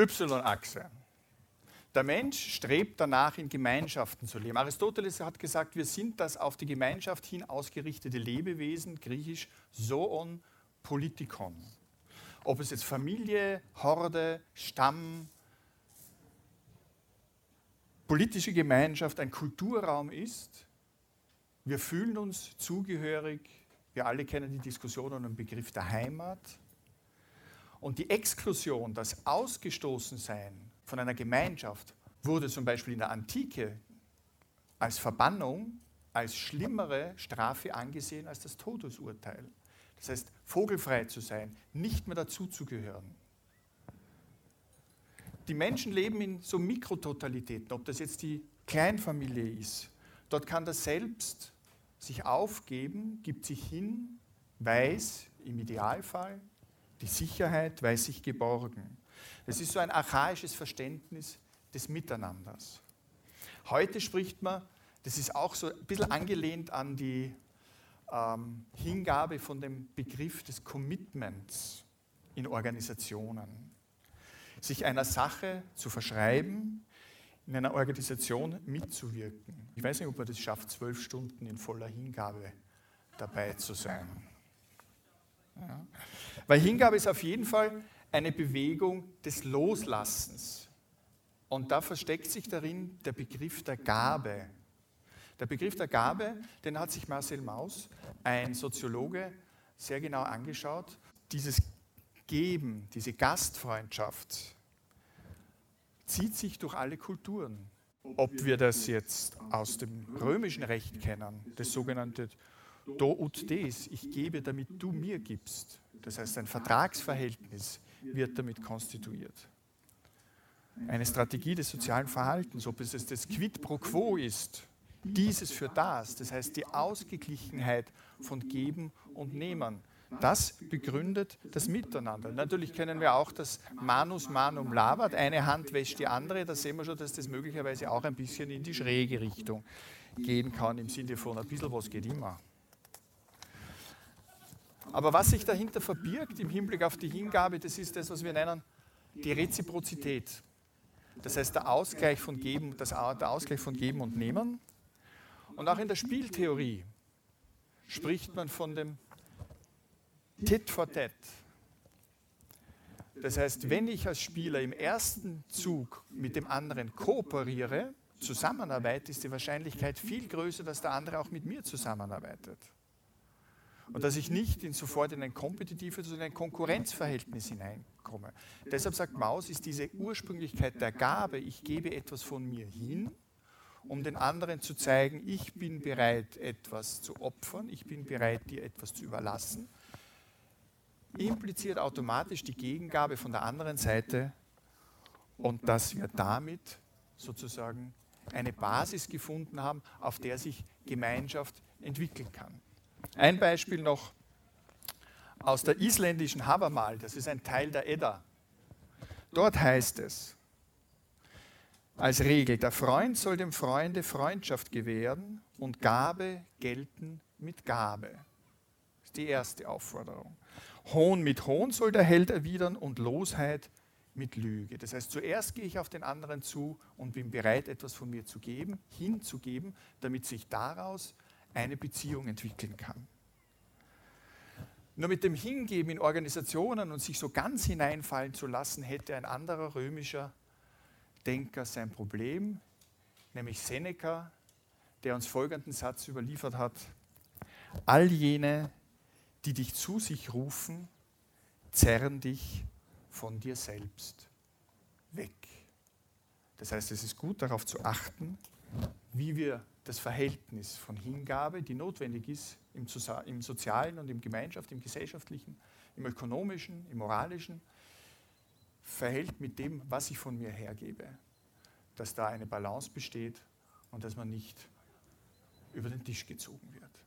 Y-Achse. Der Mensch strebt danach, in Gemeinschaften zu leben. Aristoteles hat gesagt, wir sind das auf die Gemeinschaft hin ausgerichtete Lebewesen, griechisch zoon politikon. Ob es jetzt Familie, Horde, Stamm, politische Gemeinschaft, ein Kulturraum ist, wir fühlen uns zugehörig. Wir alle kennen die Diskussion um den Begriff der Heimat. Und die Exklusion, das Ausgestoßensein von einer Gemeinschaft wurde zum Beispiel in der Antike als Verbannung, als schlimmere Strafe angesehen als das Todesurteil. Das heißt, vogelfrei zu sein, nicht mehr dazuzugehören. Die Menschen leben in so Mikrototalitäten, ob das jetzt die Kleinfamilie ist. Dort kann das Selbst sich aufgeben, gibt sich hin, weiß im Idealfall die Sicherheit, weiß sich geborgen. Es ist so ein archaisches Verständnis des Miteinanders. Heute spricht man, das ist auch so ein bisschen angelehnt an die ähm, Hingabe von dem Begriff des Commitments in Organisationen. Sich einer Sache zu verschreiben, in einer Organisation mitzuwirken. Ich weiß nicht, ob man das schafft, zwölf Stunden in voller Hingabe dabei zu sein. Ja. Weil Hingabe ist auf jeden Fall eine Bewegung des Loslassens. Und da versteckt sich darin der Begriff der Gabe. Der Begriff der Gabe, den hat sich Marcel Maus, ein Soziologe, sehr genau angeschaut. Dieses Geben, diese Gastfreundschaft zieht sich durch alle Kulturen. Ob wir das jetzt aus dem römischen Recht kennen, das sogenannte Do ut des, ich gebe, damit du mir gibst. Das heißt ein Vertragsverhältnis wird damit konstituiert. Eine Strategie des sozialen Verhaltens, ob es das Quid pro quo ist, dieses für das, das heißt die Ausgeglichenheit von Geben und Nehmen, das begründet das Miteinander. Natürlich kennen wir auch das Manus Manum Labat, eine Hand wäscht die andere, da sehen wir schon, dass das möglicherweise auch ein bisschen in die schräge Richtung gehen kann, im Sinne von ein bisschen was geht immer. Aber was sich dahinter verbirgt im Hinblick auf die Hingabe, das ist das, was wir nennen die Reziprozität. Das heißt der Ausgleich von Geben, das, der Ausgleich von Geben und Nehmen. Und auch in der Spieltheorie spricht man von dem Tit for Tat. Das heißt, wenn ich als Spieler im ersten Zug mit dem anderen kooperiere, zusammenarbeite, ist die Wahrscheinlichkeit viel größer, dass der andere auch mit mir zusammenarbeitet und dass ich nicht in sofort in ein kompetitives, sondern in ein Konkurrenzverhältnis hineinkomme. Deshalb sagt Maus, ist diese Ursprünglichkeit der Gabe, ich gebe etwas von mir hin, um den anderen zu zeigen, ich bin bereit, etwas zu opfern, ich bin bereit, dir etwas zu überlassen, impliziert automatisch die Gegengabe von der anderen Seite und dass wir damit sozusagen eine Basis gefunden haben, auf der sich Gemeinschaft entwickeln kann. Ein Beispiel noch aus der isländischen Havamal, das ist ein Teil der Edda. Dort heißt es als Regel, der Freund soll dem Freunde Freundschaft gewähren und Gabe gelten mit Gabe. Das ist die erste Aufforderung. Hohn mit Hohn soll der Held erwidern und Losheit mit Lüge. Das heißt, zuerst gehe ich auf den anderen zu und bin bereit, etwas von mir zu geben, hinzugeben, damit sich daraus eine Beziehung entwickeln kann. Nur mit dem Hingeben in Organisationen und sich so ganz hineinfallen zu lassen, hätte ein anderer römischer Denker sein Problem, nämlich Seneca, der uns folgenden Satz überliefert hat. All jene, die dich zu sich rufen, zerren dich von dir selbst weg. Das heißt, es ist gut darauf zu achten, wie wir das Verhältnis von Hingabe, die notwendig ist im, im sozialen und im Gemeinschaft, im gesellschaftlichen, im ökonomischen, im moralischen, verhält mit dem, was ich von mir hergebe. Dass da eine Balance besteht und dass man nicht über den Tisch gezogen wird.